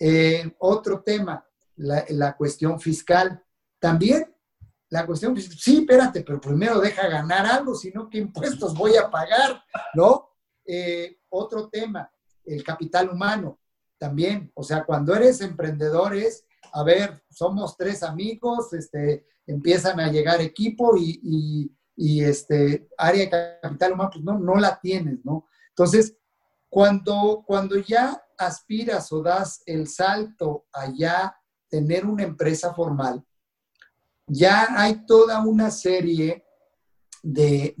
Speaker 2: Eh, otro tema, la, la cuestión fiscal. También la cuestión es, sí, espérate, pero primero deja ganar algo, sino qué impuestos voy a pagar, ¿no? Eh, otro tema, el capital humano, también, o sea, cuando eres emprendedor es, a ver, somos tres amigos, este, empiezan a llegar equipo y, y, este, área de capital humano, pues no, no la tienes, ¿no? Entonces, cuando, cuando ya aspiras o das el salto a ya tener una empresa formal, ya hay toda una serie de,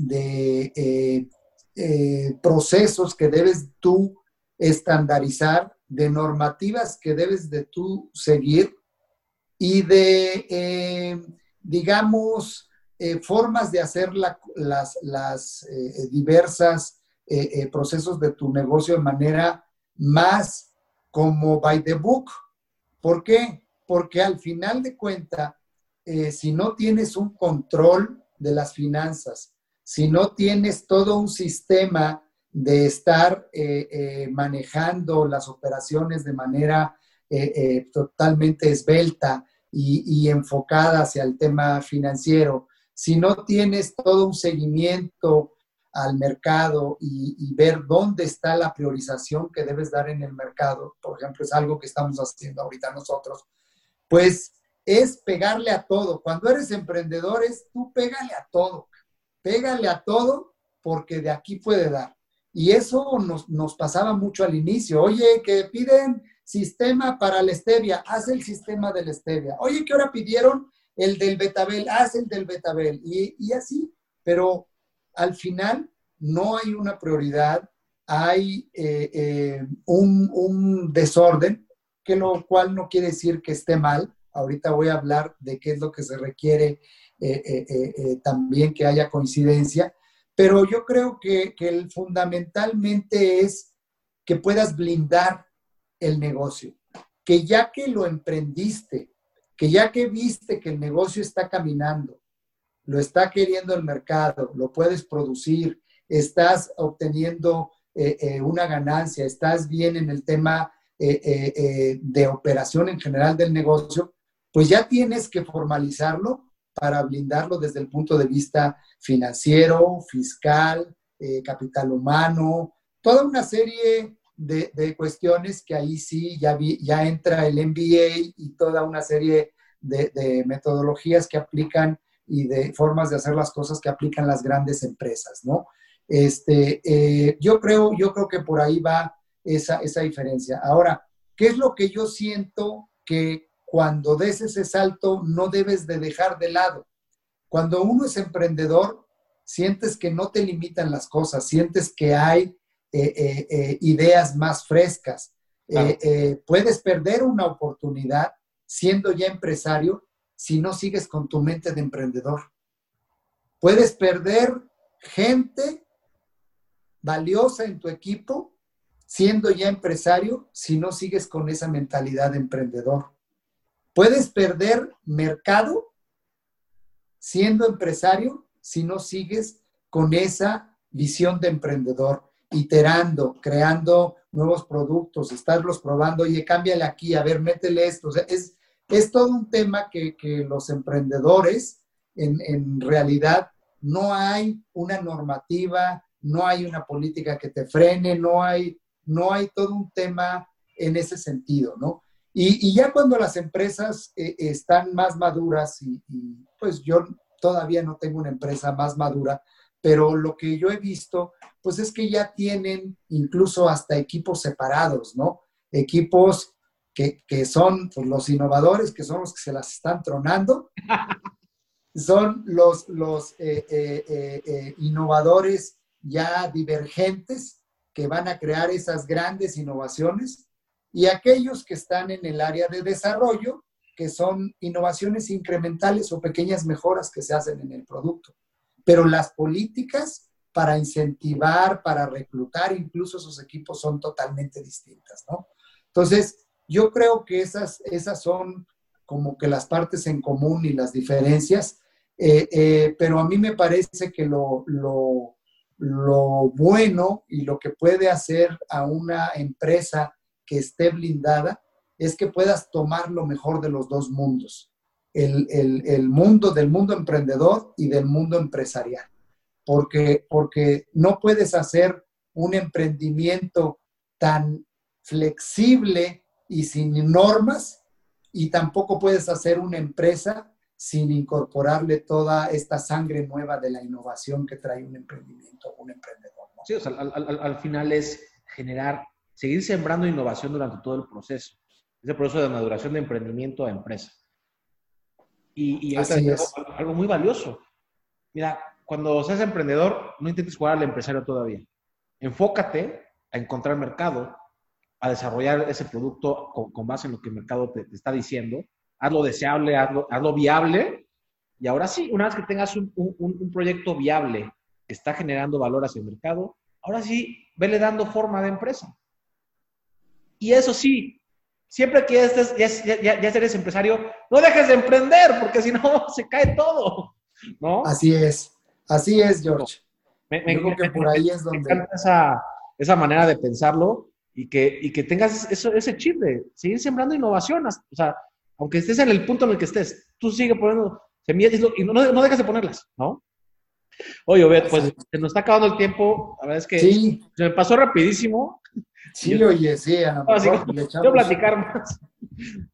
Speaker 2: eh, eh, procesos que debes tú estandarizar, de normativas que debes de tú seguir y de, eh, digamos, formas de hacer las, las diversas procesos de tu negocio de manera más como by the book. ¿Por qué? Porque al final de cuenta, eh, si no tienes un control de las finanzas, si no tienes todo un sistema de estar eh, eh, manejando las operaciones de manera totalmente esbelta y, enfocada hacia el tema financiero, si no tienes todo un seguimiento al mercado y, y, ver dónde está la priorización que debes dar en el mercado, por ejemplo, es algo que estamos haciendo ahorita nosotros, pues es pegarle a todo. Cuando eres emprendedor es tú pégale a todo, pégale a todo porque de aquí puede dar. Y eso nos, pasaba mucho al inicio. Oye, que piden sistema para la stevia, haz el sistema de la stevia. Oye, ¿qué hora pidieron? El del betabel, haz el del betabel. Y, así, pero al final no hay una prioridad, hay eh, eh, un, un desorden, que lo cual no quiere decir que esté mal, Ahorita voy a hablar de qué es lo que se requiere eh, eh, eh, también que haya coincidencia, pero yo creo que, que fundamentalmente es que puedas blindar el negocio, que ya que lo emprendiste, que ya que viste que el negocio está caminando, lo está queriendo el mercado, lo puedes producir, estás obteniendo una ganancia, estás bien en el tema de operación en general del negocio, pues ya tienes que formalizarlo para blindarlo desde el punto de vista financiero, fiscal, eh, capital humano, toda una serie de, cuestiones que ahí sí ya, ya entra el MBA y toda una serie de, metodologías que aplican y de formas de hacer las cosas que aplican las grandes empresas, ¿no? Este, eh, yo, creo, yo creo que por ahí va esa, esa diferencia. Ahora, ¿qué es lo que yo siento que cuando des ese salto no debes de dejar de lado. Cuando uno es emprendedor, sientes que no te limitan las cosas, sientes que hay eh, eh, eh, ideas más frescas. puedes perder una oportunidad siendo ya empresario si no sigues con tu mente de emprendedor. Puedes perder gente valiosa en tu equipo siendo ya empresario si no sigues con esa mentalidad de emprendedor. Puedes perder mercado siendo empresario si no sigues con esa visión de emprendedor, iterando, creando nuevos productos, estarlos probando, oye, cámbiale aquí, a ver, métele esto. es, es todo un tema que, los emprendedores, en, en realidad, no hay una normativa, no hay una política que te frene, no hay, no hay todo un tema en ese sentido, ¿no? Y, ya cuando las empresas eh, están más maduras, y, pues yo todavía no tengo una empresa más madura, pero lo que yo he visto, pues es que ya tienen incluso hasta equipos separados, ¿no? Equipos que, son pues, los innovadores, que son los que se las están tronando, son los, los eh, eh, innovadores ya divergentes que van a crear esas grandes innovaciones y aquellos que están en el área de desarrollo, que son innovaciones incrementales o pequeñas mejoras que se hacen en el producto. Pero las políticas para incentivar, para reclutar incluso esos equipos son totalmente distintas, ¿no? Entonces, yo creo que esas, esas son como que las partes en común y las diferencias, eh, eh, pero a mí me parece que lo, lo, lo bueno y lo que puede hacer a una empresa que esté blindada es que puedas tomar lo mejor de los dos mundos. el, mundo del mundo emprendedor y del mundo empresarial. Porque, porque no puedes hacer un emprendimiento tan flexible y sin normas y tampoco puedes hacer una empresa sin incorporarle toda esta sangre nueva de la innovación que trae un emprendimiento, un emprendedor.
Speaker 1: Sí, o sea, al, final es generar, seguir sembrando innovación durante todo el proceso. Ese proceso de maduración de emprendimiento a empresa. Y, y Así es. Algo, muy valioso. Mira, cuando seas emprendedor, no intentes jugar al empresario todavía. Enfócate a encontrar mercado, a desarrollar ese producto con, base en lo que el mercado te, está diciendo. Hazlo deseable, hazlo, hazlo, viable. Y ahora sí, una vez que tengas un, un, proyecto viable que está generando valor hacia el mercado, ahora sí, vele dando forma de empresa. Y eso sí, siempre que ya, ya, ya, eres empresario, no dejes de emprender, porque si no, se cae todo. ¿no?
Speaker 2: Así es, así es, George. Me, que por ahí es donde...
Speaker 1: encanta esa, esa manera de pensarlo y que, y que tengas eso, ese chip de seguir sembrando innovación. O sea, aunque estés en el punto en el que estés, tú sigue poniendo semillas y no, no dejas de ponerlas, ¿no? Oye, Obed, pues se nos está acabando el tiempo. La verdad es que se me pasó rapidísimo.
Speaker 2: Sí, oye, sí, a
Speaker 1: quiero platicar más.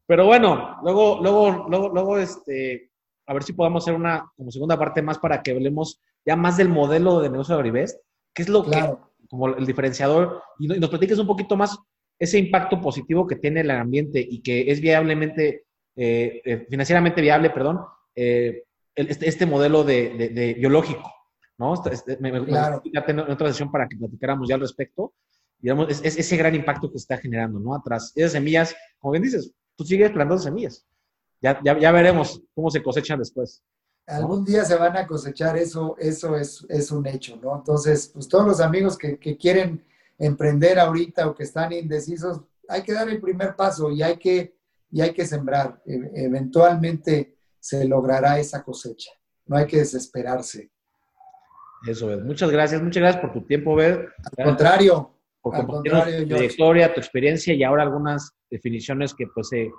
Speaker 1: Pero bueno, luego, luego, luego, luego, este, a ver si podemos hacer una como segunda parte más para que hablemos ya más del modelo de negocio de Agribest, que es lo que como el diferenciador, y, nos platiques un poquito más ese impacto positivo que tiene el ambiente y que es viablemente, eh, eh, financieramente viable, perdón, eh, este, este, modelo de, biológico, ¿no? Este, me,
Speaker 2: claro.
Speaker 1: tener otra sesión para que platicáramos ya al respecto. Digamos, es, ese gran impacto que está generando, ¿no? Atrás, esas semillas, como bien dices, tú sigues plantando semillas. Ya, ya, ya veremos cómo se cosechan después.
Speaker 2: Algún día se van a cosechar, eso, eso es, es un hecho, ¿no? Entonces, pues todos los amigos que, que, quieren emprender ahorita o que están indecisos, hay que dar el primer paso y hay que, y hay que sembrar. E, eventualmente se logrará esa cosecha. No hay que desesperarse.
Speaker 1: Eso es. Muchas gracias, muchas gracias por tu tiempo, Bed.
Speaker 2: Al contrario.
Speaker 1: Por tu historia, tu experiencia y ahora algunas definiciones que, pues, eh,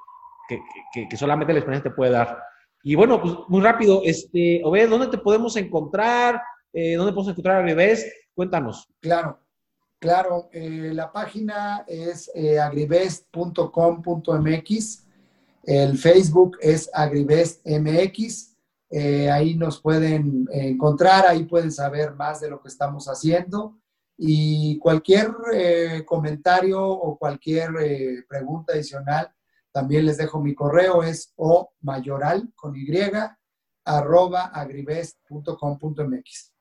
Speaker 1: que, que, que solamente la experiencia te puede dar. Y bueno, pues muy rápido, este, Obed, ¿dónde te podemos encontrar? Eh, ¿Dónde podemos encontrar a Agribest? Cuéntanos.
Speaker 2: Claro, claro. Eh, la página es eh, agribest.com.mx. El Facebook es agribestmx. Eh, ahí nos pueden encontrar, ahí pueden saber más de lo que estamos haciendo. Y cualquier comentario o cualquier pregunta adicional, también les dejo mi correo, es o mayoral y arroba agribest.com.mx.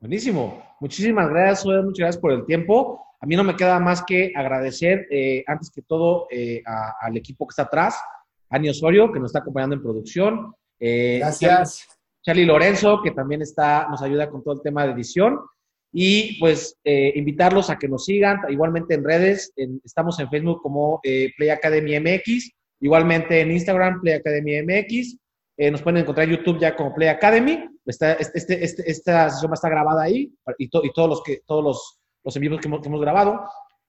Speaker 1: Buenísimo. Muchísimas gracias, muchas gracias por el tiempo. A mí no me queda más que agradecer, eh, antes que todo, eh, al equipo que está atrás, Ani Osorio, que nos está acompañando en producción.
Speaker 2: Eh, gracias.
Speaker 1: Charlie Lorenzo, que también está, nos ayuda con todo el tema de edición. Y pues invitarlos a que nos sigan, igualmente en redes, estamos en Facebook como Play Academy MX, igualmente en Instagram Play Academy MX, nos pueden encontrar en YouTube ya como Play Academy, está, este, este, este esta sesión está grabada ahí y, y todos los que todos los, los en vivos que hemos, grabado.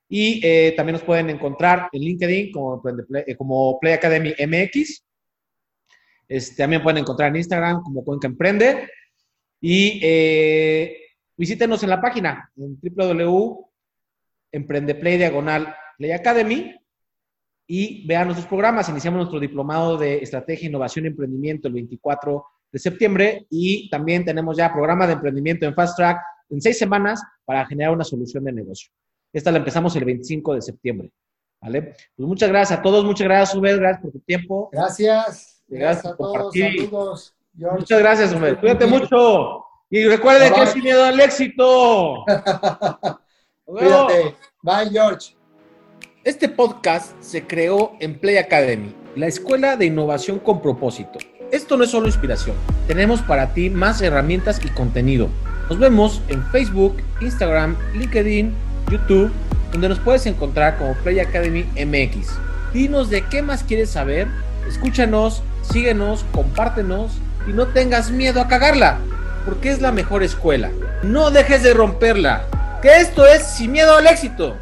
Speaker 1: Y también nos pueden encontrar en LinkedIn como, como Play Academy MX. Este, también pueden encontrar en Instagram como Cuenca Emprende. Y Visítenos en la página en www.emprendeplay diagonal Play Academy y vean nuestros programas. Iniciamos nuestro diplomado de Estrategia, Innovación y Emprendimiento el 24 de septiembre y también tenemos ya programa de emprendimiento en Fast Track en seis semanas para generar una solución de negocio. Esta la empezamos el 25 de septiembre. ¿Vale? Pues muchas gracias a todos, muchas gracias, Ubed, gracias por tu tiempo.
Speaker 2: Gracias. Gracias, a todos, saludos.
Speaker 1: Muchas gracias, Ubed. Cuídate mucho. Y recuerde que es sin miedo al éxito.
Speaker 2: Cuídate. Bye, George.
Speaker 1: Este podcast se creó en Play Academy, la escuela de innovación con propósito. Esto no es solo inspiración, tenemos para ti más herramientas y contenido. Nos vemos en Facebook, Instagram, LinkedIn, YouTube, donde nos puedes encontrar como Play Academy MX. Dinos de qué más quieres saber, escúchanos, síguenos, compártenos y no tengas miedo a cagarla porque es la mejor escuela. No dejes de romperla, que esto es sin miedo al éxito.